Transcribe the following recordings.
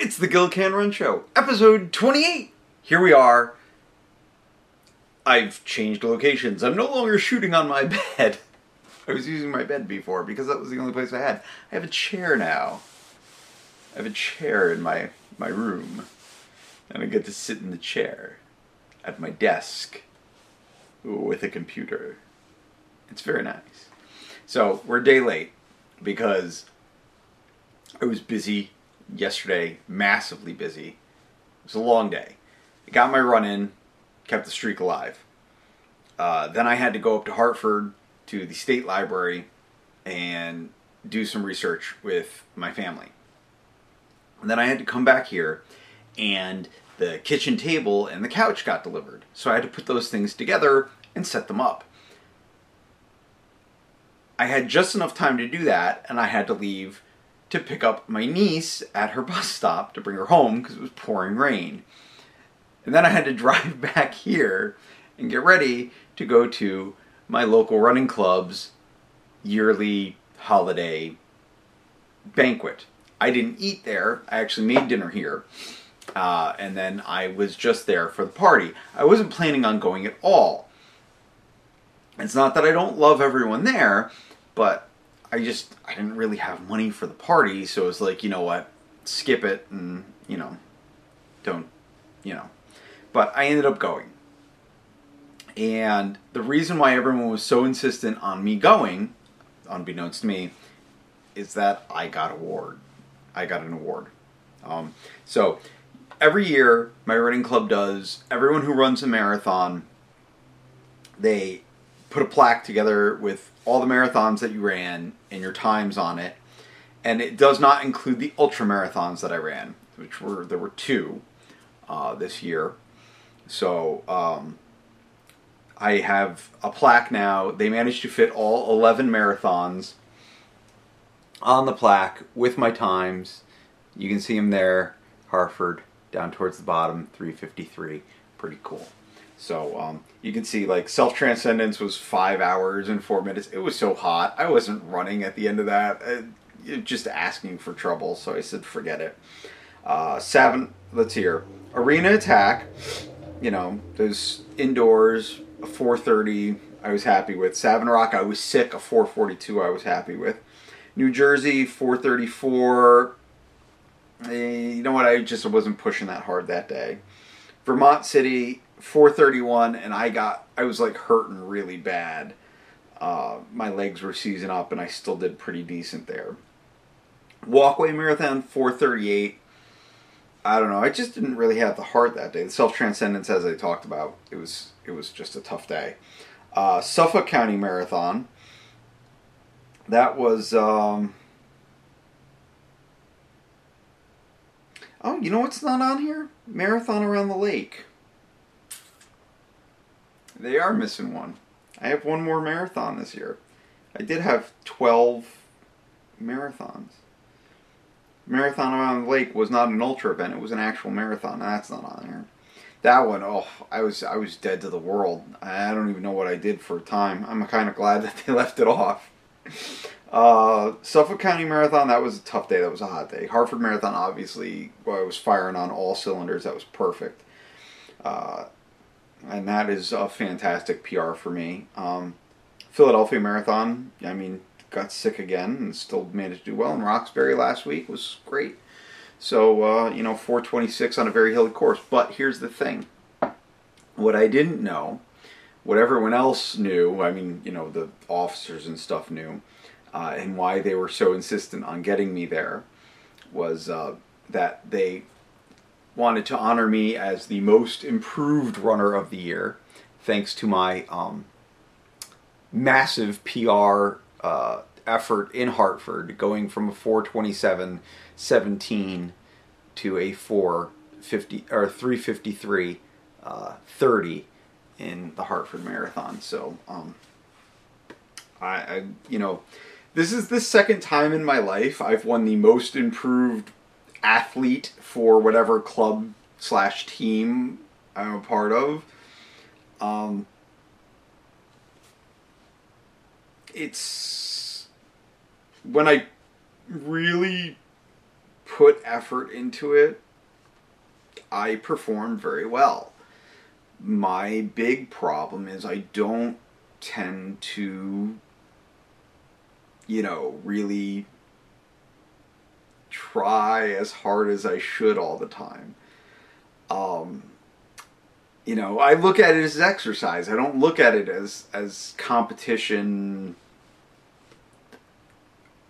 It's the Gil Canren Show, episode 28. Here we are. I've changed locations. I'm no longer shooting on my bed. I was using my bed before because that was the only place I had. I have a chair now. I have a chair in my, my room. And I get to sit in the chair at my desk with a computer. It's very nice. So we're a day late because I was busy yesterday, massively busy. It was a long day. I got my run in, kept the streak alive. Uh, then I had to go up to Hartford to the state library and do some research with my family. And then I had to come back here, and the kitchen table and the couch got delivered. So I had to put those things together and set them up. I had just enough time to do that, and I had to leave to pick up my niece at her bus stop to bring her home because it was pouring rain. And then I had to drive back here and get ready to go to my local running club's yearly holiday banquet. I didn't eat there, I actually made dinner here. Uh, and then I was just there for the party. I wasn't planning on going at all. It's not that I don't love everyone there, but I just I didn't really have money for the party, so it was like, you know what, skip it and you know, don't, you know. But I ended up going. And the reason why everyone was so insistent on me going, unbeknownst to me, is that I got an award. I got an award. Um, so every year, my running club does. Everyone who runs a marathon, they put a plaque together with all the marathons that you ran and your times on it. And it does not include the ultra marathons that I ran, which were there were two uh, this year. So um, I have a plaque now. They managed to fit all 11 marathons on the plaque with my times. You can see them there, Hartford, down towards the bottom, 353. Pretty cool. So um, you can see like self transcendence was five hours and four minutes. It was so hot. I wasn't running at the end of that. Uh, just asking for trouble. So I said, forget it. Uh, seven. Let's hear arena attack. You know, those indoors. A 430. I was happy with Savin Rock. I was sick. A 442. I was happy with. New Jersey 434. Eh, you know what? I just wasn't pushing that hard that day. Vermont City 431 and I got I was like hurting really bad. Uh, my legs were seizing up and I still did pretty decent there. Walkway Marathon 438. I don't know. I just didn't really have the heart that day. The self transcendence, as I talked about, it was it was just a tough day. Uh, Suffolk County Marathon. That was. Um, oh, you know what's not on here? Marathon around the lake. They are missing one. I have one more marathon this year. I did have 12 marathons. Marathon around the lake was not an ultra event, it was an actual marathon. That's not on there. That one, oh, I was I was dead to the world. I don't even know what I did for a time. I'm kind of glad that they left it off. Uh, Suffolk County Marathon, that was a tough day. That was a hot day. Hartford Marathon, obviously, well, I was firing on all cylinders. That was perfect. Uh, and that is a fantastic PR for me. Um, Philadelphia Marathon, I mean, got sick again and still managed to do well. And Roxbury last week was great. So, uh, you know, 426 on a very hilly course. But here's the thing what I didn't know, what everyone else knew, I mean, you know, the officers and stuff knew, uh, and why they were so insistent on getting me there was uh, that they wanted to honor me as the most improved runner of the year, thanks to my um, massive PR uh, effort in Hartford, going from a 427 17 to a 450 or 353 uh, 30 in the Hartford Marathon. So, um, I, I, you know, this is the second time in my life I've won the most improved athlete for whatever club slash team I'm a part of. Um, it's when I really put effort into it, I perform very well. My big problem is I don't tend to, you know, really try as hard as I should all the time. Um, you know, I look at it as exercise. I don't look at it as as competition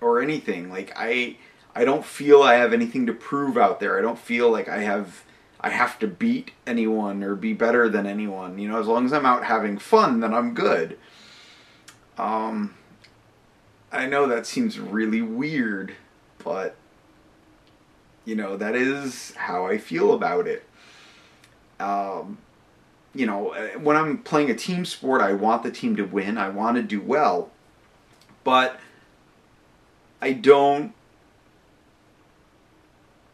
or anything. Like I I don't feel I have anything to prove out there. I don't feel like I have I have to beat anyone or be better than anyone. You know, as long as I'm out having fun, then I'm good. Um I know that seems really weird, but you know, that is how I feel about it. Um you know, when I'm playing a team sport, I want the team to win. I want to do well. But I don't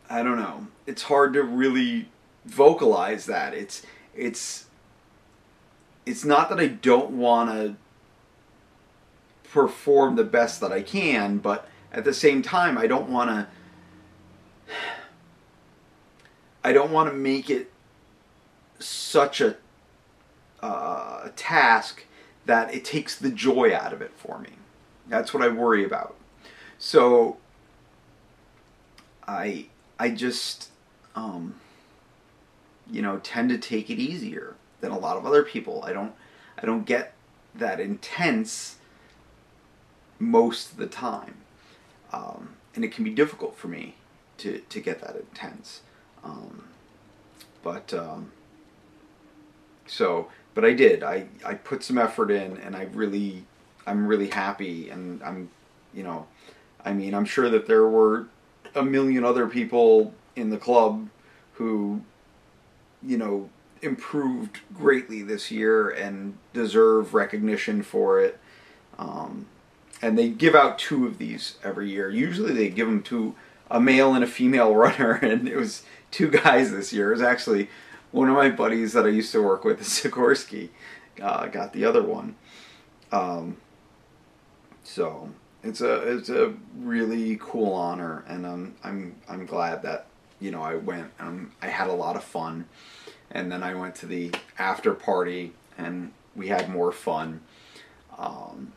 I don't know. It's hard to really vocalize that. It's it's it's not that I don't want to perform the best that I can, but at the same time I don't want to I don't want to make it such a uh, task that it takes the joy out of it for me. That's what I worry about. So I I just um, you know tend to take it easier than a lot of other people. I don't I don't get that intense most of the time, um, and it can be difficult for me to to get that intense. Um, but um, so but I did. I, I put some effort in, and I really, I'm really happy, and I'm, you know, I mean, I'm sure that there were a million other people in the club who, you know, improved greatly this year and deserve recognition for it. Um, and they give out two of these every year. Usually they give them to a male and a female runner, and it was two guys this year. It was actually one of my buddies that I used to work with, Sikorsky, uh, got the other one. Um, so it's a it's a really cool honor, and I'm I'm I'm glad that you know I went. Um, I had a lot of fun, and then I went to the after party, and we had more fun. Um,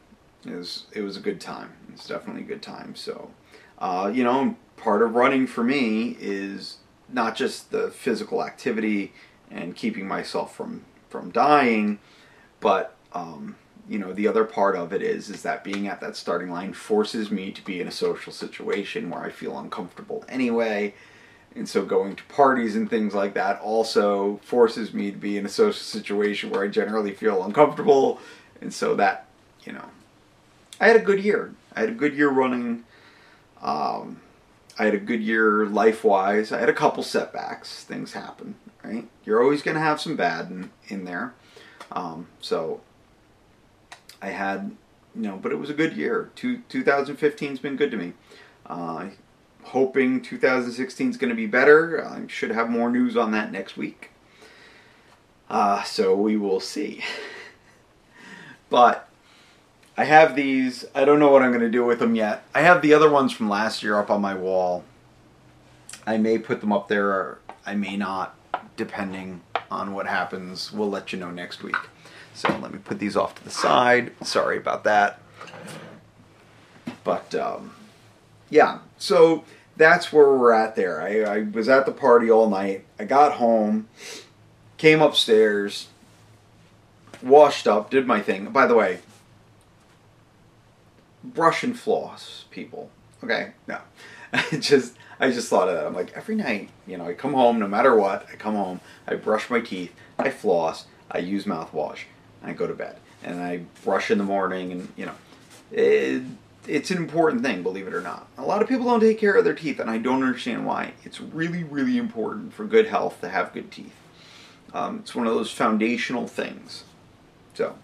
it was it was a good time. It's definitely a good time. So, uh, you know, part of running for me is not just the physical activity and keeping myself from from dying, but um, you know the other part of it is is that being at that starting line forces me to be in a social situation where I feel uncomfortable anyway. And so going to parties and things like that also forces me to be in a social situation where I generally feel uncomfortable. And so that, you know, I had a good year. I had a good year running. Um, I had a good year life wise. I had a couple setbacks. Things happen, right? You're always going to have some bad in, in there. Um, so I had, you know, but it was a good year. Two, 2015's been good to me. Uh, hoping 2016 is going to be better. I should have more news on that next week. Uh, so we will see. but I have these. I don't know what I'm going to do with them yet. I have the other ones from last year up on my wall. I may put them up there or I may not, depending on what happens. We'll let you know next week. So let me put these off to the side. Sorry about that. But um, yeah, so that's where we're at there. I, I was at the party all night. I got home, came upstairs, washed up, did my thing. By the way, brush and floss, people. Okay, no, I just I just thought of that. I'm like every night, you know, I come home, no matter what, I come home, I brush my teeth, I floss, I use mouthwash, I go to bed, and I brush in the morning, and you know, it, it's an important thing, believe it or not. A lot of people don't take care of their teeth, and I don't understand why. It's really, really important for good health to have good teeth. Um, it's one of those foundational things. So,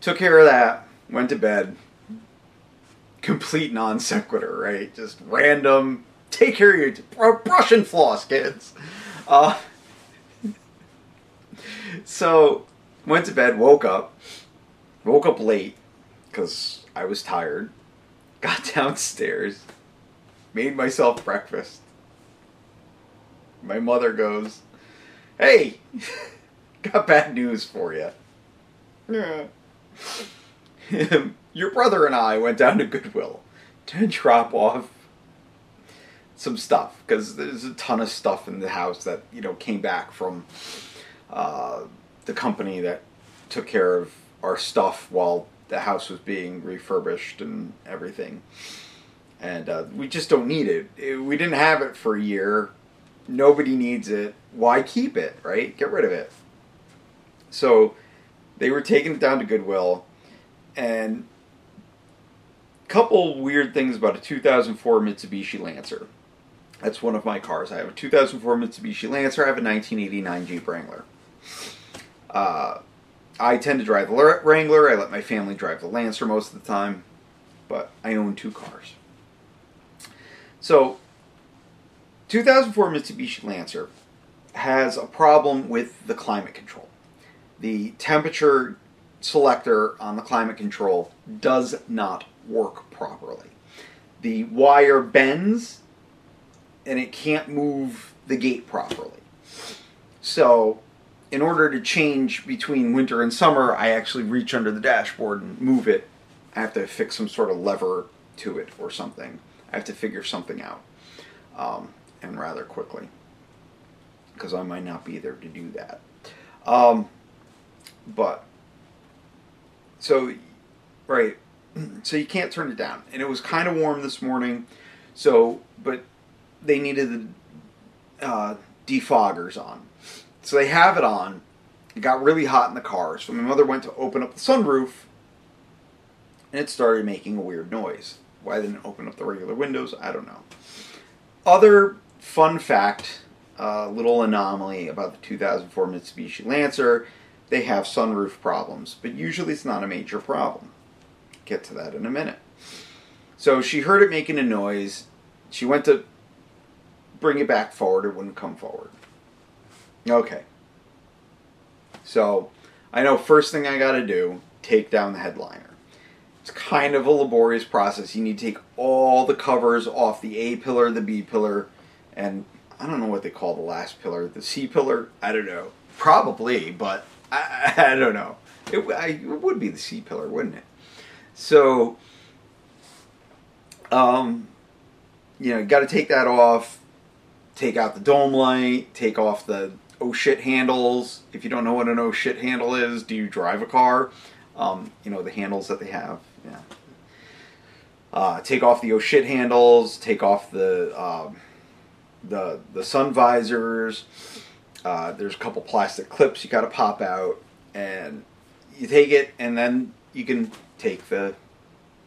took care of that, went to bed, complete non sequitur, right? Just random. Take care of your t- brush and floss, kids. Uh, so went to bed, woke up, woke up late because I was tired. Got downstairs, made myself breakfast. My mother goes, Hey, got bad news for you. Your brother and I went down to Goodwill to drop off some stuff because there's a ton of stuff in the house that you know came back from uh, the company that took care of our stuff while the house was being refurbished and everything. And uh, we just don't need it. it. We didn't have it for a year. Nobody needs it. Why keep it, right? Get rid of it. So they were taking it down to Goodwill, and a couple weird things about a 2004 Mitsubishi Lancer. That's one of my cars. I have a 2004 Mitsubishi Lancer. I have a 1989 Jeep Wrangler. Uh, I tend to drive the Wrangler. I let my family drive the Lancer most of the time, but I own two cars. So, 2004 Mitsubishi Lancer has a problem with the climate control. The temperature selector on the climate control does not work properly. The wire bends and it can't move the gate properly. So, in order to change between winter and summer, I actually reach under the dashboard and move it. I have to fix some sort of lever to it or something. I have to figure something out, um, and rather quickly, because I might not be there to do that. Um, but so, right, so you can't turn it down, and it was kind of warm this morning. So, but they needed the uh, defoggers on. So they have it on. It got really hot in the car. So my mother went to open up the sunroof and it started making a weird noise. Why didn't it open up the regular windows? I don't know. Other fun fact, a uh, little anomaly about the 2004 Mitsubishi Lancer, they have sunroof problems, but usually it's not a major problem. Get to that in a minute. So she heard it making a noise. She went to bring it back forward, it wouldn't come forward. Okay. So, I know first thing I got to do, take down the headliner. It's kind of a laborious process. You need to take all the covers off the A pillar, the B pillar, and I don't know what they call the last pillar, the C pillar. I don't know. Probably, but I, I don't know. It, I, it would be the C pillar, wouldn't it? So, um, you know, got to take that off take out the dome light, take off the oh shit handles. If you don't know what an oh shit handle is, do you drive a car? Um, you know, the handles that they have. Yeah. Uh, take off the oh shit handles, take off the, um, the, the sun visors. Uh, there's a couple plastic clips you got to pop out, and you take it, and then you can take the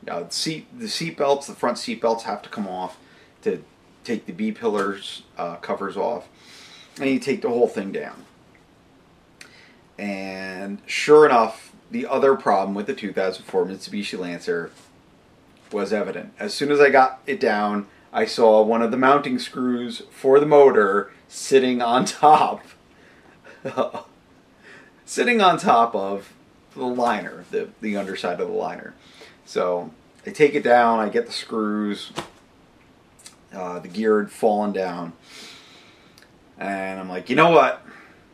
uh, seat the seat belts. The front seat belts have to come off to take the B pillars uh, covers off, and you take the whole thing down. And sure enough, the other problem with the 2004 Mitsubishi Lancer was evident. As soon as I got it down, I saw one of the mounting screws for the motor sitting on top. sitting on top of the liner, the, the underside of the liner. So I take it down, I get the screws, uh, the gear had fallen down. And I'm like, you know what?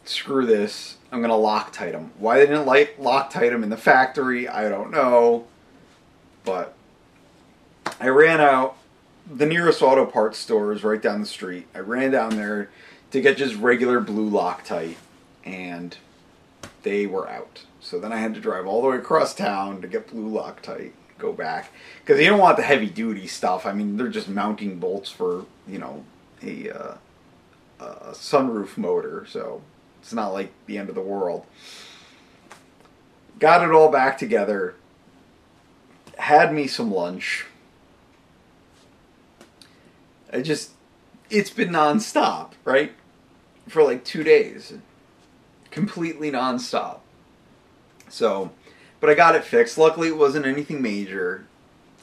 Screw this. I'm to Loctite them. Why they didn't like Loctite them in the factory, I don't know. But I ran out. The nearest auto parts store is right down the street. I ran down there to get just regular blue Loctite, and they were out. So then I had to drive all the way across town to get blue Loctite go back because you don't want the heavy duty stuff. I mean, they're just mounting bolts for you know a, uh, a sunroof motor, so it's not like the end of the world. Got it all back together. Had me some lunch. I just, it's been nonstop, right? For like two days. Completely nonstop. So, but I got it fixed. Luckily, it wasn't anything major,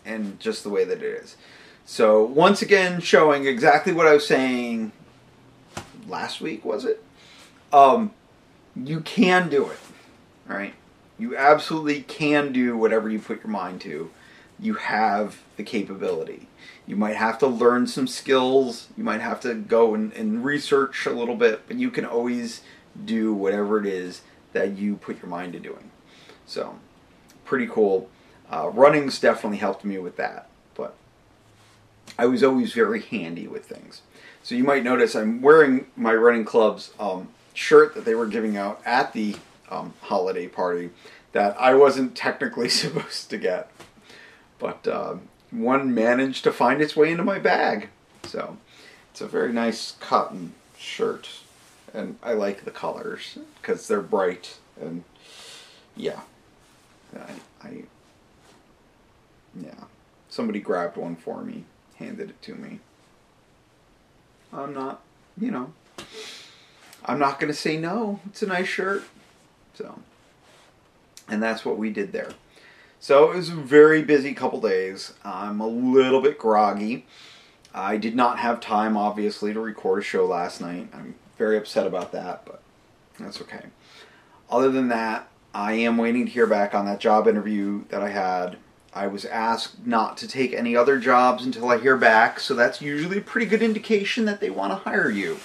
and just the way that it is. So once again, showing exactly what I was saying last week. Was it? Um, you can do it. All right. You absolutely can do whatever you put your mind to. You have the capability. You might have to learn some skills, you might have to go and, and research a little bit, but you can always do whatever it is that you put your mind to doing. So, pretty cool. Uh, running's definitely helped me with that, but I was always very handy with things. So you might notice I'm wearing my running club's um, shirt that they were giving out at the um, holiday party that I wasn't technically supposed to get, but uh, one managed to find its way into my bag. So it's a very nice cotton shirt, and I like the colors because they're bright and yeah, I, I yeah. Somebody grabbed one for me, handed it to me. I'm not, you know, I'm not going to say no. It's a nice shirt. So, and that's what we did there. So it was a very busy couple days. I'm a little bit groggy. I did not have time, obviously, to record a show last night. I'm very upset about that, but that's okay. Other than that, I am waiting to hear back on that job interview that I had I was asked not to take any other jobs until I hear back, so that's usually a pretty good indication that they want to hire you.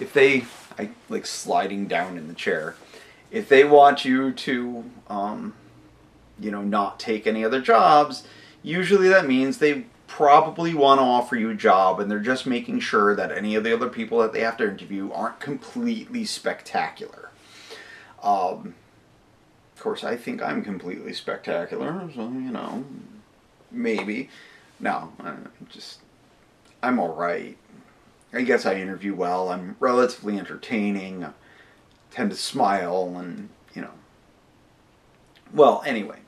If they, I like sliding down in the chair, if they want you to, um, you know, not take any other jobs, usually that means they probably want to offer you a job and they're just making sure that any of the other people that they have to interview aren't completely spectacular. Um, of course, I think I'm completely spectacular, so, you know, maybe. No, I'm just, I'm alright. I guess I interview well. I'm relatively entertaining. I tend to smile and, you know. Well, anyway,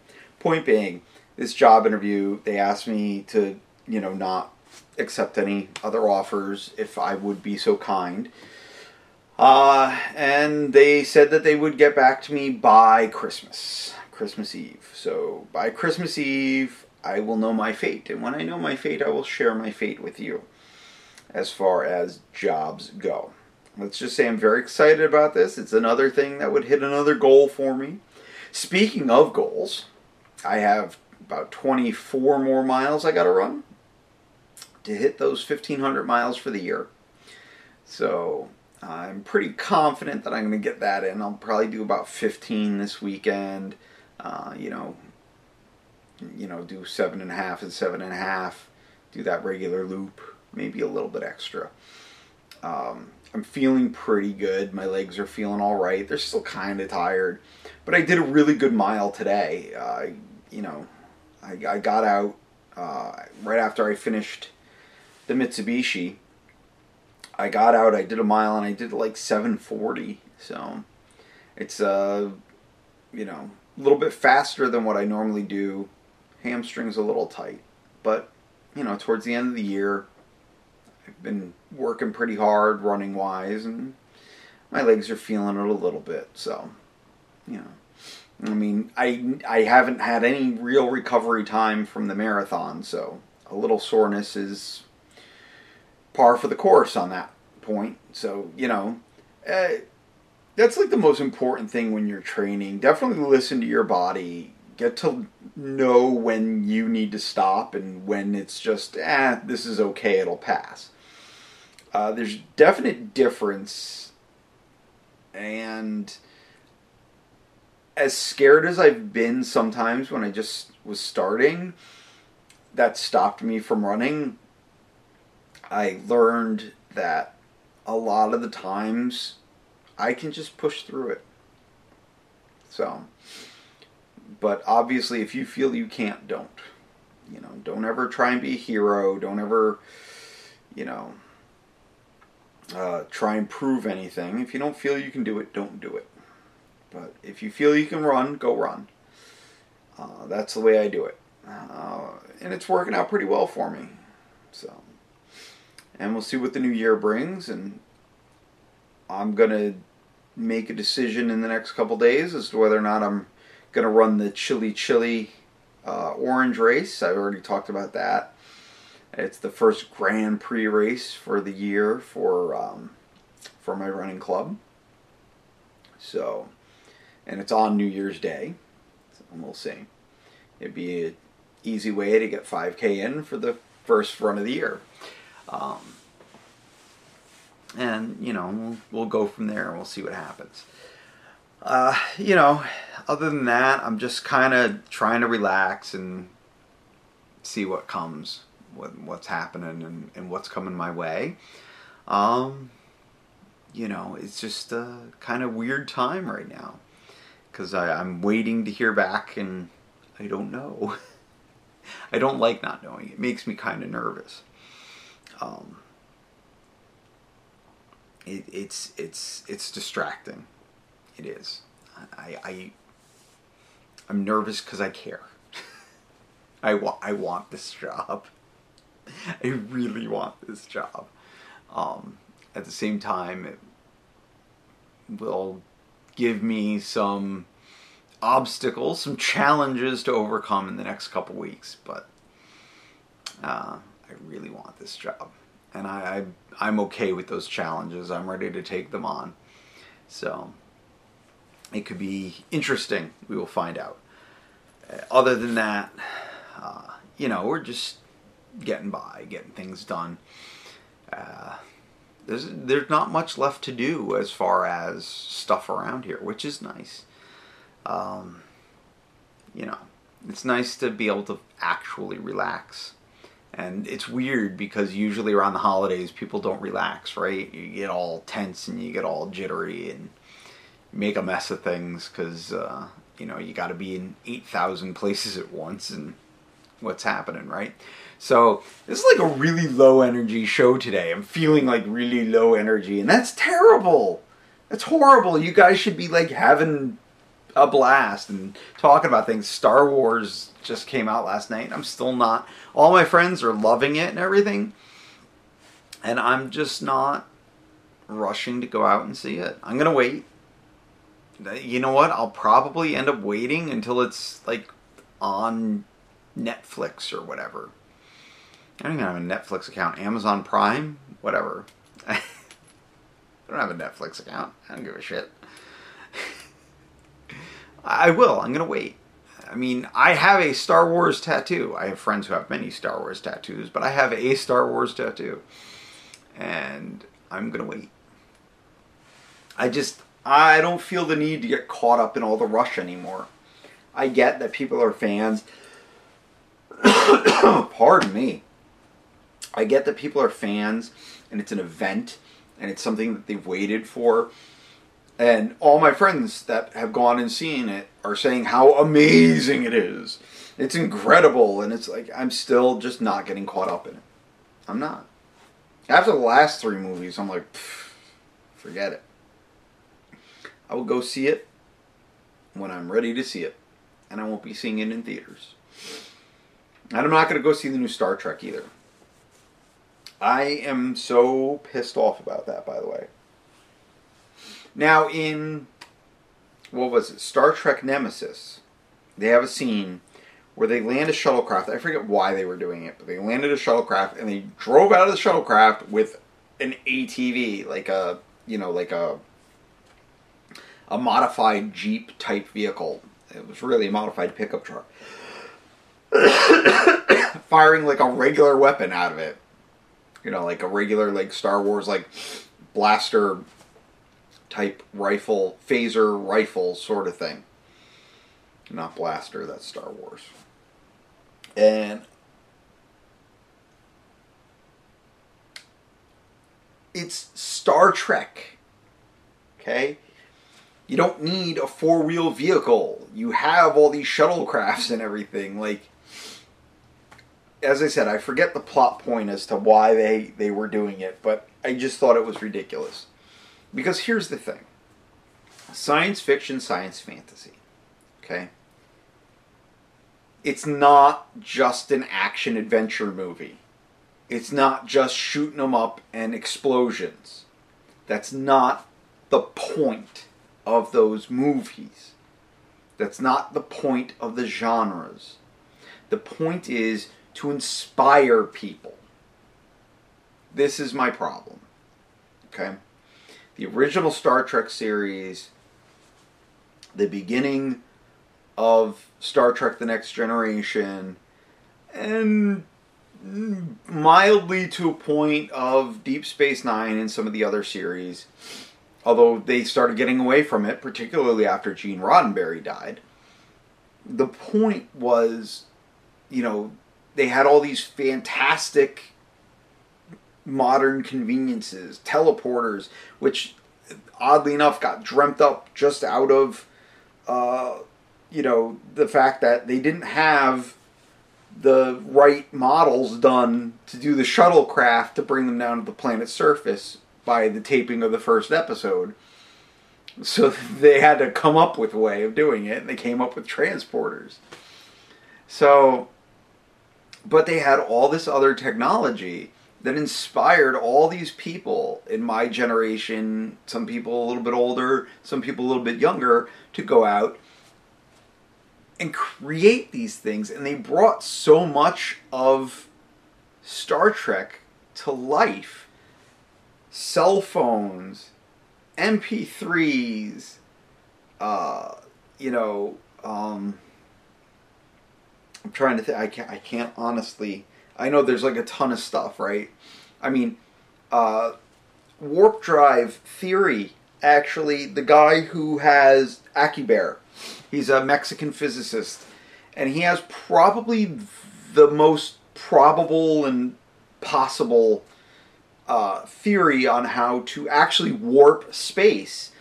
point being, this job interview, they asked me to, you know, not accept any other offers if I would be so kind. Uh, and they said that they would get back to me by Christmas, Christmas Eve. So by Christmas Eve, I will know my fate. And when I know my fate, I will share my fate with you as far as jobs go. Let's just say I'm very excited about this. It's another thing that would hit another goal for me. Speaking of goals, I have about 24 more miles I got to run to hit those 1500 miles for the year. So I'm pretty confident that I'm going to get that in. I'll probably do about 15 this weekend. Uh, you know, you know, do seven and a half and seven and a half. Do that regular loop, maybe a little bit extra. Um, I'm feeling pretty good. My legs are feeling all right. They're still kind of tired, but I did a really good mile today. Uh, you know, I, I got out uh, right after I finished the Mitsubishi I got out, I did a mile, and I did like 740. So it's uh, you know, a little bit faster than what I normally do. Hamstring's a little tight, but you know, towards the end of the year, I've been working pretty hard running wise, and my legs are feeling it a little bit. So, you know, I mean, I I haven't had any real recovery time from the marathon, so a little soreness is par for the course on that point. So, you know, uh, that's like the most important thing when you're training. Definitely listen to your body. Get to know when you need to stop and when it's just, eh, this is okay, it'll pass. Uh, there's definite difference. And as scared as I've been sometimes when I just was starting, that stopped me from running I learned that a lot of the times I can just push through it. So, but obviously, if you feel you can't, don't. You know, don't ever try and be a hero. Don't ever, you know, uh, try and prove anything. If you don't feel you can do it, don't do it. But if you feel you can run, go run. Uh, that's the way I do it. Uh, and it's working out pretty well for me. So and we'll see what the new year brings. And I'm gonna make a decision in the next couple days as to whether or not I'm gonna run the Chili Chili uh, Orange race. I've already talked about that. It's the first Grand Prix race for the year for um, for my running club. So, and it's on New Year's Day. So we'll see. It'd be an easy way to get 5K in for the first run of the year. Um, and, you know, we'll, we'll go from there and we'll see what happens. Uh, you know, other than that, I'm just kind of trying to relax and see what comes, what, what's happening, and, and what's coming my way. Um, you know, it's just a kind of weird time right now because I'm waiting to hear back and I don't know. I don't like not knowing. It makes me kind of nervous. Um, it, it's it's it's distracting. It is. I, I I'm nervous because I care. I want I want this job. I really want this job. Um, at the same time, it will give me some obstacles, some challenges to overcome in the next couple weeks. But uh, I really want this job, and I, I I'm okay with those challenges. I'm ready to take them on. So it could be interesting. We will find out. Uh, other than that, uh, you know, we're just getting by, getting things done. Uh, there's there's not much left to do as far as stuff around here, which is nice. Um, you know, it's nice to be able to actually relax. And it's weird because usually around the holidays people don't relax, right? You get all tense and you get all jittery and make a mess of things because uh, you know you got to be in eight thousand places at once and what's happening, right? So this is like a really low energy show today. I'm feeling like really low energy, and that's terrible. That's horrible. You guys should be like having a blast and talking about things. Star Wars just came out last night. I'm still not. All my friends are loving it and everything, and I'm just not rushing to go out and see it. I'm gonna wait. Uh, you know what? I'll probably end up waiting until it's like on Netflix or whatever. I don't even have a Netflix account. Amazon Prime, whatever. I don't have a Netflix account. I don't give a shit. I will. I'm gonna wait. I mean, I have a Star Wars tattoo. I have friends who have many Star Wars tattoos, but I have a Star Wars tattoo, and I'm gonna wait. I just I don't feel the need to get caught up in all the rush anymore. I get that people are fans. Pardon me. I get that people are fans and it's an event and it's something that they've waited for. And all my friends that have gone and seen it are saying how amazing it is. It's incredible. And it's like, I'm still just not getting caught up in it. I'm not. After the last three movies, I'm like, forget it. I will go see it when I'm ready to see it. And I won't be seeing it in theaters. And I'm not going to go see the new Star Trek either. I am so pissed off about that, by the way. Now, in what was it, Star Trek Nemesis, they have a scene where they land a shuttlecraft. I forget why they were doing it, but they landed a shuttlecraft and they drove out of the shuttlecraft with an ATV, like a you know, like a a modified Jeep type vehicle. It was really a modified pickup truck. Firing like a regular weapon out of it you know, like a regular like Star Wars like blaster type rifle, phaser rifle sort of thing. Not blaster, that's Star Wars. And it's Star Trek. Okay? You don't need a four wheel vehicle. You have all these shuttlecrafts and everything. Like, as I said, I forget the plot point as to why they, they were doing it, but I just thought it was ridiculous. Because here's the thing science fiction, science fantasy. Okay? It's not just an action adventure movie. It's not just shooting them up and explosions. That's not the point of those movies. That's not the point of the genres. The point is to inspire people. This is my problem. Okay? The original Star Trek series, the beginning of Star Trek The Next Generation, and mildly to a point of Deep Space Nine and some of the other series. Although they started getting away from it, particularly after Gene Roddenberry died. The point was, you know, they had all these fantastic modern conveniences, teleporters, which oddly enough got dreamt up just out of, uh, you know, the fact that they didn't have the right models done to do the shuttlecraft to bring them down to the planet's surface by the taping of the first episode. So they had to come up with a way of doing it, and they came up with transporters. So, but they had all this other technology that inspired all these people in my generation, some people a little bit older, some people a little bit younger, to go out and create these things. And they brought so much of Star Trek to life cell phones, MP3s, uh, you know, um, I'm trying to think. I can't. I can't honestly. I know there's like a ton of stuff, right? I mean, uh, warp drive theory. Actually, the guy who has Alcubierre, he's a Mexican physicist, and he has probably the most probable and possible uh, theory on how to actually warp space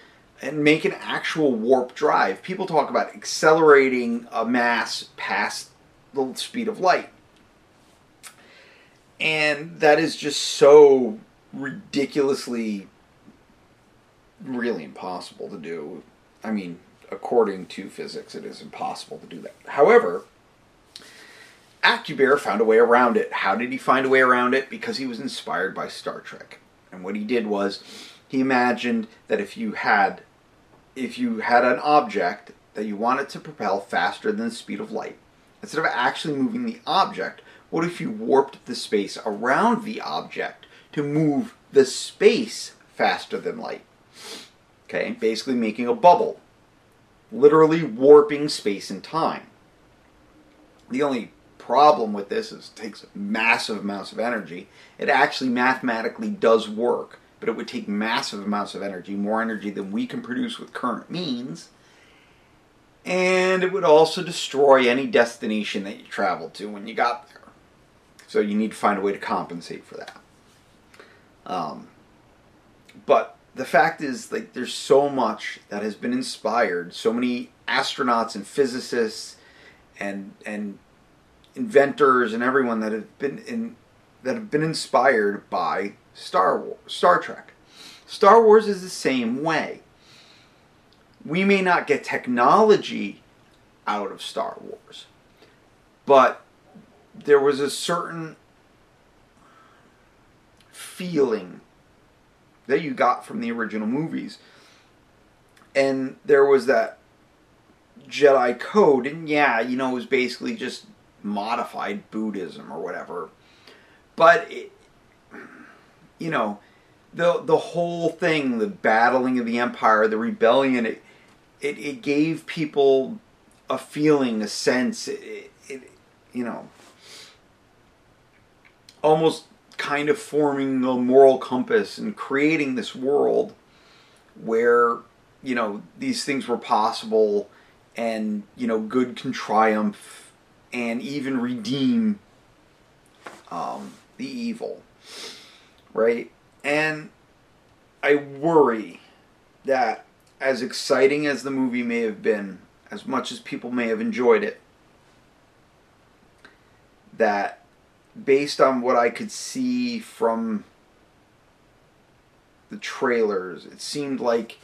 and make an actual warp drive. People talk about accelerating a mass past the speed of light. And that is just so ridiculously, really impossible to do. I mean, according to physics, it is impossible to do that. However, Alcubierre found a way around it. How did he find a way around it? Because he was inspired by Star Trek. And what he did was he imagined that if you had if you had an object that you wanted to propel faster than the speed of light, instead of actually moving the object, what if you warped the space around the object to move the space faster than light? Okay, basically making a bubble. Literally warping space and time. The only problem with this is it takes massive amounts of energy. It actually mathematically does work, but it would take massive amounts of energy, more energy than we can produce with current means. And it would also destroy any destination that you traveled to when you got there. So you need to find a way to compensate for that. Um, but the fact is, like, there's so much that has been inspired. So many astronauts and physicists and and inventors and everyone that have been in that have been inspired by Star Wars, Star Trek. Star Wars is the same way. We may not get technology out of Star Wars, but there was a certain feeling that you got from the original movies. And there was that Jedi code, and yeah, you know, it was basically just modified Buddhism or whatever. But it, you know, the the whole thing, the battling of the empire, the rebellion, it it, it gave people a feeling, a sense, it, it you know, almost kind of forming a moral compass and creating this world where you know these things were possible and you know good can triumph and even redeem um, the evil, right? And I worry that as exciting as the movie may have been, as much as people may have enjoyed it, that based on what I could see from the trailers, it seemed like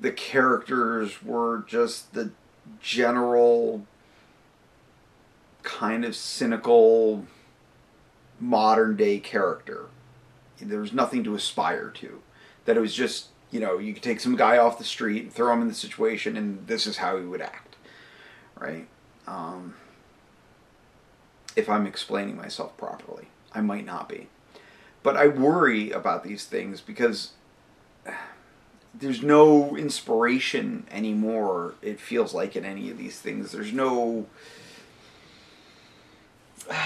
the characters were just the general kind of cynical modern day character. There was nothing to aspire to. That it was just, you know, you could take some guy off the street and throw him in the situation and this is how he would act. Right? Um, if I'm explaining myself properly. I might not be. But I worry about these things because there's no inspiration anymore. It feels like in any of these things. There's no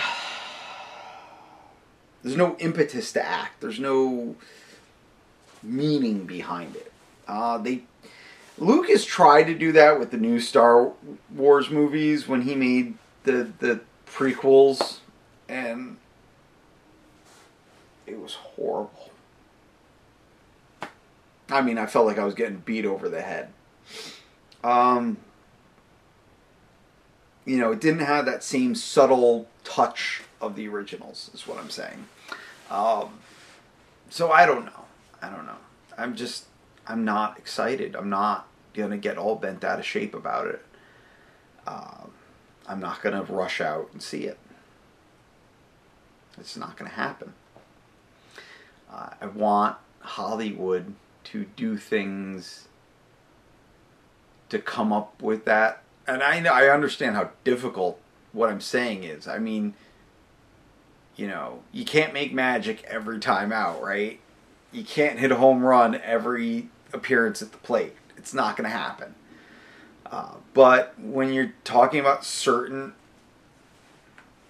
there's no impetus to act. There's no meaning behind it. Uh, they Lucas tried to do that with the new Star Wars movies when he made the the prequels, and it was horrible. I mean, I felt like I was getting beat over the head. Um, you know, it didn't have that same subtle touch of the originals, is what I'm saying. Um, so I don't know. I don't know. I'm just, I'm not excited. I'm not gonna get all bent out of shape about it. Um, I'm not gonna rush out and see it. It's not gonna happen. Uh, I want Hollywood to do things to come up with that. And I I understand how difficult what I'm saying is. I mean, you know, you can't make magic every time out, right? You can't hit a home run every appearance at the plate. It's not going to happen. Uh, but when you're talking about certain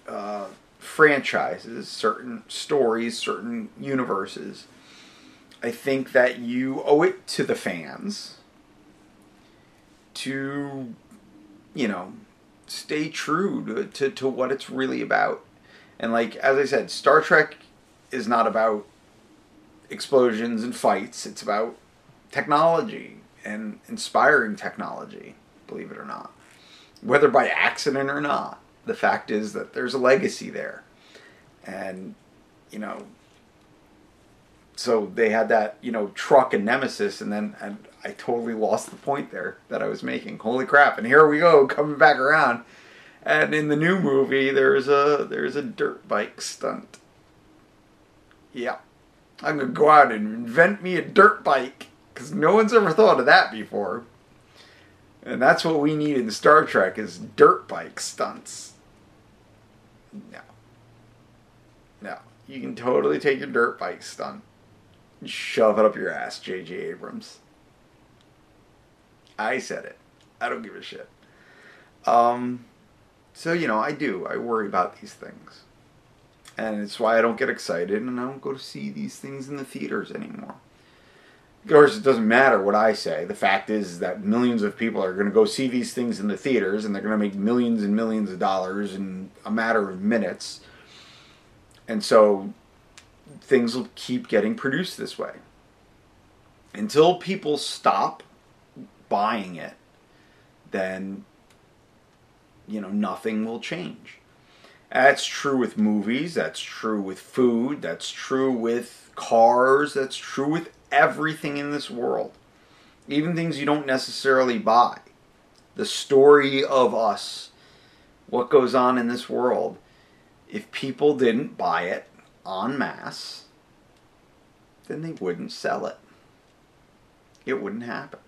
uh, franchises, certain stories, certain universes, I think that you owe it to the fans to, you know, stay true to, to, to what it's really about. And like as I said, Star Trek is not about explosions and fights. It's about technology and inspiring technology, believe it or not. Whether by accident or not, the fact is that there's a legacy there. And, you know, so they had that, you know, Trek and Nemesis, and then and I totally lost the point there that I was making. Holy crap! And here we go, coming back around. And in the new movie, there's a there's a dirt bike stunt. Yeah, I'm gonna go out and invent me a dirt bike because no one's ever thought of that before. And that's what we need in Star Trek is dirt bike stunts. No. No. You can totally take your dirt bike stunt and shove it up your ass, J.J. Abrams. I said it. I don't give a shit. Um, so, you know, I do. I worry about these things. And it's why I don't get excited and I don't go to see these things in the theaters anymore. Of course, it doesn't matter what I say. The fact is that millions of people are going to go see these things in the theaters and they're going to make millions and millions of dollars in a matter of minutes. And so things will keep getting produced this way. Until people stop buying it, then, you know, nothing will change. That's true with movies, that's true with food, that's true with cars, that's true with everything in this world, even things you don't necessarily buy. The story of us, what goes on in this world, if people didn't buy it en masse, then they wouldn't sell it. It wouldn't happen.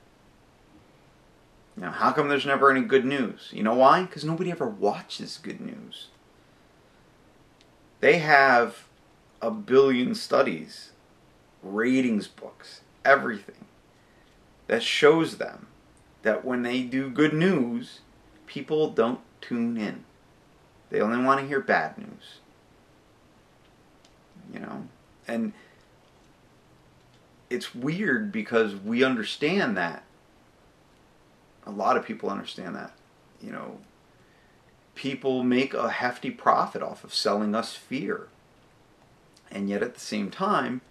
Now, how come there's never any good news? You know why? Because nobody ever watches good news. They have a billion studies ratings books, everything that shows them that when they do good news, people don't tune in. They only want to hear bad news. You know? And it's weird because we understand that. A lot of people understand that. You know, people make a hefty profit off of selling us fear. And yet at the same time,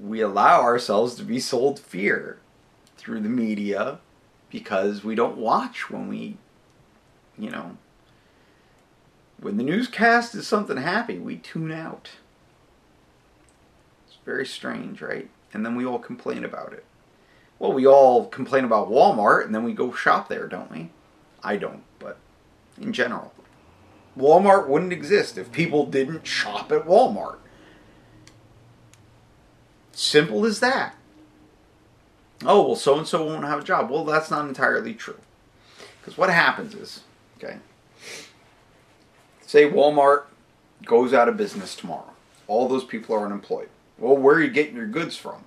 we allow ourselves to be sold fear through the media because we don't watch when we, you know, when the newscast is something happy, we tune out. It's very strange, right? And then we all complain about it. Well, we all complain about Walmart and then we go shop there, don't we? I don't, in general. Walmart wouldn't exist if people didn't shop at Walmart. Simple as that. Oh, well, so and so won't have a job. Well, that's not entirely true. Because what happens is, okay, say Walmart goes out of business tomorrow. All those people are unemployed. Well, where are you getting your goods from?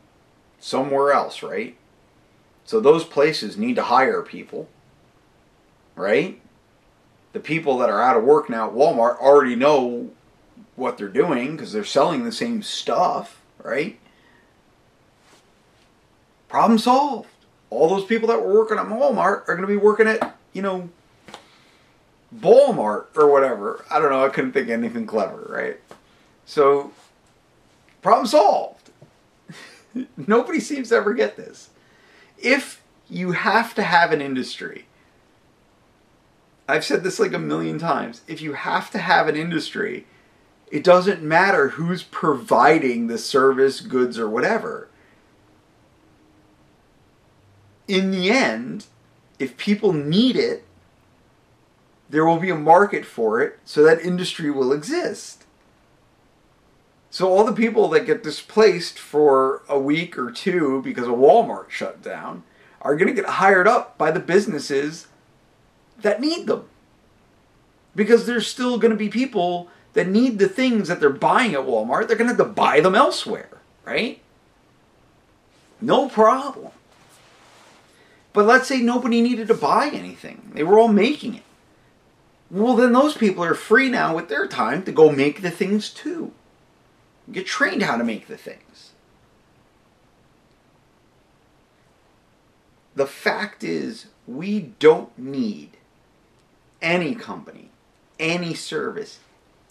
Somewhere else, right? So those places need to hire people, right? The people that are out of work now at Walmart already know what they're doing because they're selling the same stuff, right? Problem solved. All those people that were working at Walmart are going to be working at, you know, Walmart or whatever. I don't know. I couldn't think anything clever, right? So, problem solved. Nobody seems to ever get this. If you have to have an industry, I've said this like a million times. If you have to have an industry, it doesn't matter who's providing the service, goods, or whatever. In the end, if people need it, there will be a market for it, so that industry will exist. So all the people that get displaced for a week or two because a Walmart shut down are going to get hired up by the businesses that need them. Because there's still going to be people that need the things that they're buying at Walmart, they're going to have to buy them elsewhere, right? No problem. But let's say nobody needed to buy anything. They were all making it. Well, then those people are free now with their time to go make the things too. Get trained how to make the things. The fact is, we don't need any company, any service,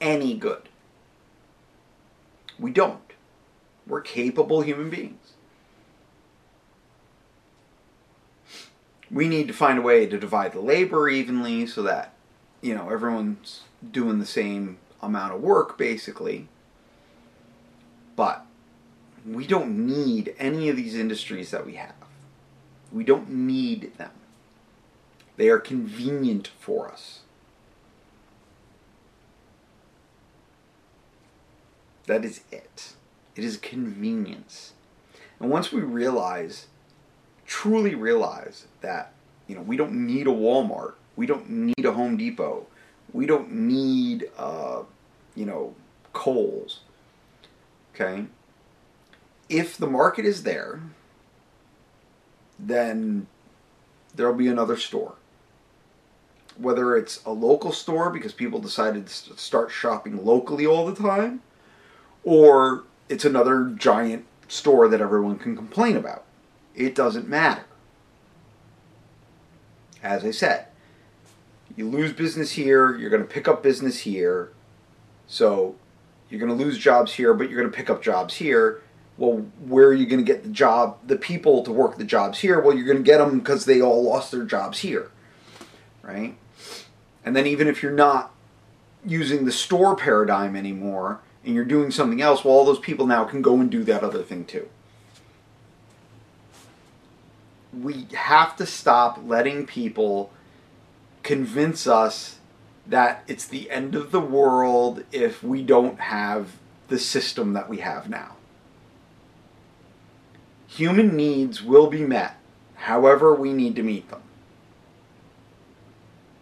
any good. We don't. We're capable human beings. We need to find a way to divide the labor evenly so that, you know, everyone's doing the same amount of work basically. But we don't need any of these industries that we have. We don't need them. They are convenient for us. That is it. It is convenience. And once we realize, truly realize that, you know, we don't need a Walmart, we don't need a Home Depot, we don't need, uh, you know, Kohl's. Okay? If the market is there, then there'll be another store. Whether it's a local store because people decided to start shopping locally all the time, or it's another giant store that everyone can complain about. It doesn't matter. As I said, you lose business here, you're going to pick up business here. So you're going to lose jobs here, but you're going to pick up jobs here. Well, where are you going to get the job, the people to work the jobs here? Well, you're going to get them because they all lost their jobs here, right? And then even if you're not using the store paradigm anymore, and you're doing something else, well, all those people now can go and do that other thing too. We have to stop letting people convince us that it's the end of the world if we don't have the system that we have now. Human needs will be met however we need to meet them.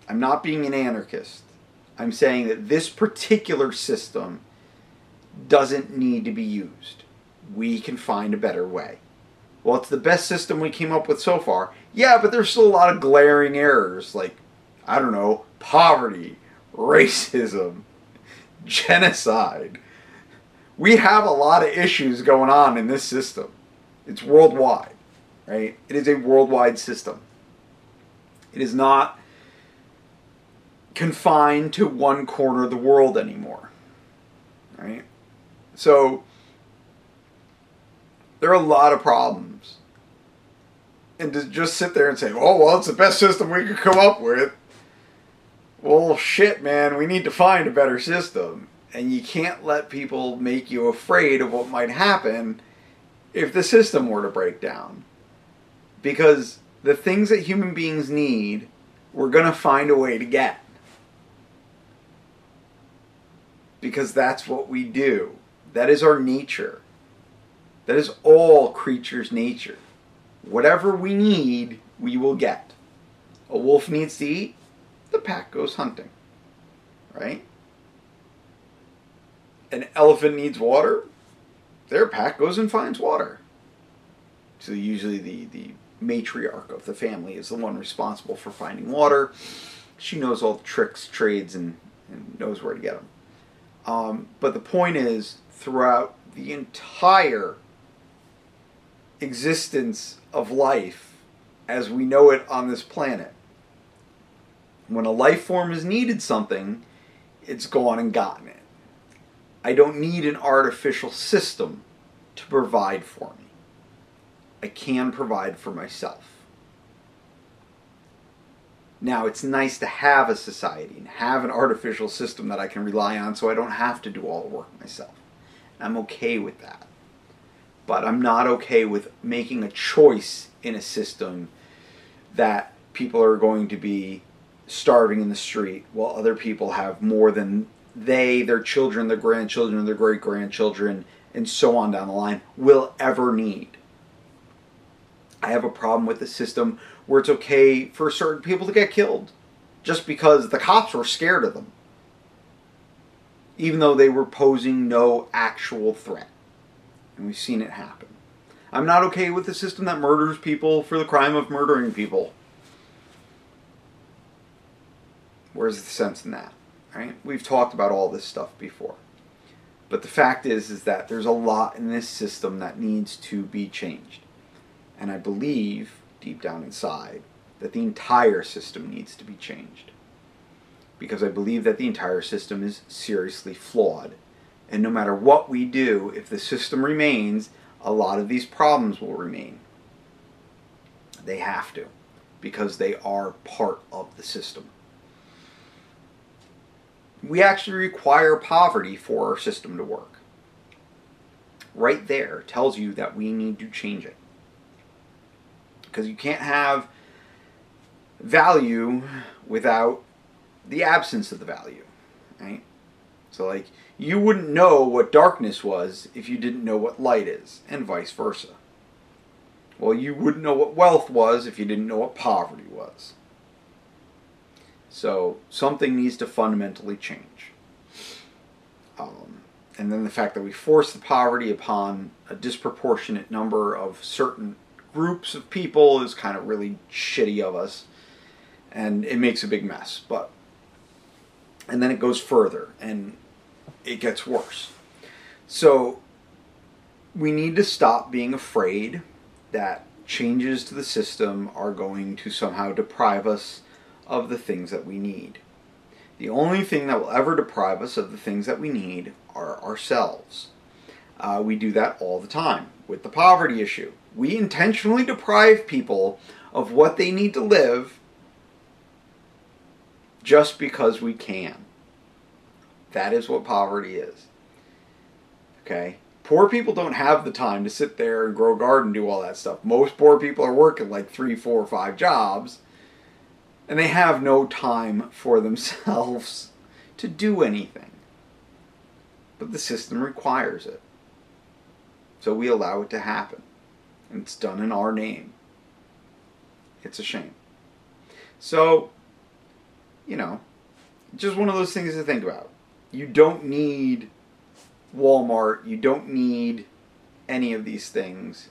I'm not being an anarchist. I'm saying that this particular system doesn't need to be used. We can find a better way. Well, it's the best system we came up with so far. Yeah, but there's still a lot of glaring errors, like, I don't know, poverty, racism, genocide. We have a lot of issues going on in this system. It's worldwide, right? It is a worldwide system. It is not confined to one corner of the world anymore, right? So there are a lot of problems. And to just sit there and say, oh, well, it's the best system we could come up with. Well, shit, man, we need to find a better system. And you can't let people make you afraid of what might happen if the system were to break down. Because the things that human beings need, we're going to find a way to get. Because that's what we do. That is our nature. That is all creatures' nature. Whatever we need, we will get. A wolf needs to eat, the pack goes hunting. Right? An elephant needs water, their pack goes and finds water. So usually the, the matriarch of the family is the one responsible for finding water. She knows all the tricks, trades, and, and knows where to get them. Um, but the point is, throughout the entire existence of life as we know it on this planet, when a life form has needed something, it's gone and gotten it. I don't need an artificial system to provide for me. I can provide for myself. Now, it's nice to have a society and have an artificial system that I can rely on so I don't have to do all the work myself. I'm okay with that. But I'm not okay with making a choice in a system that people are going to be starving in the street while other people have more than they, their children, their grandchildren, their great grandchildren, and so on down the line will ever need. I have a problem with the system where it's okay for certain people to get killed just because the cops were scared of them, even though they were posing no actual threat. And we've seen it happen. I'm not okay with the system that murders people for the crime of murdering people. Where's the sense in that? Right? We've talked about all this stuff before. But the fact is is that there's a lot in this system that needs to be changed. And I believe deep down inside that the entire system needs to be changed. Because I believe that the entire system is seriously flawed. And no matter what we do, if the system remains, a lot of these problems will remain. They have to, because they are part of the system. We actually require poverty for our system to work. Right there tells you that we need to change it because you can't have value without the absence of the value, right? So, like, you wouldn't know what darkness was if you didn't know what light is, and vice versa. Well, you wouldn't know what wealth was if you didn't know what poverty was. So, something needs to fundamentally change. Um, and then the fact that we force the poverty upon a disproportionate number of certain groups of people is kind of really shitty of us and it makes a big mess but and then it goes further and it gets worse. So we need to stop being afraid that changes to the system are going to somehow deprive us of the things that we need. The only thing that will ever deprive us of the things that we need are ourselves. Uh, we do that all the time with the poverty issue we intentionally deprive people of what they need to live just because we can. That is what poverty is. Okay? Poor people don't have the time to sit there and grow a garden, do all that stuff. Most poor people are working like three, four, five jobs, and they have no time for themselves to do anything. But the system requires it. So we allow it to happen it's done in our name. It's a shame. So, you know, just one of those things to think about. You don't need Walmart, you don't need any of these things.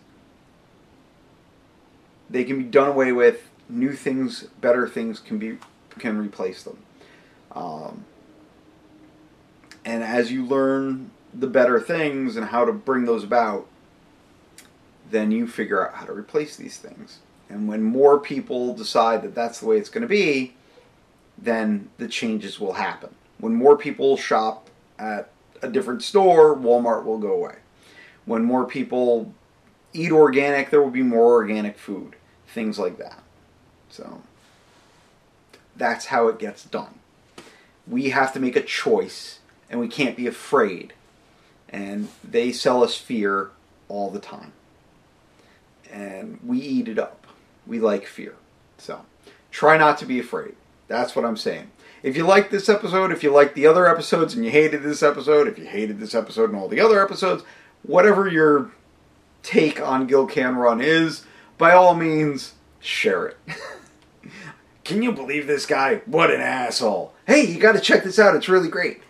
They can be done away with. New things, better things can be can replace them. Um, and as you learn the better things and how to bring those about, then you figure out how to replace these things. And when more people decide that that's the way it's going to be, then the changes will happen. When more people shop at a different store, Walmart will go away. When more people eat organic, there will be more organic food. Things like that. So that's how it gets done. We have to make a choice and we can't be afraid. And they sell us fear all the time and we eat it up. We like fear. So try not to be afraid. That's what I'm saying. If you like this episode, if you like the other episodes and you hated this episode, if you hated this episode and all the other episodes, whatever your take on Gil Can Run is, by all means, share it. Can you believe this guy? What an asshole. Hey, you got to check this out. It's really great.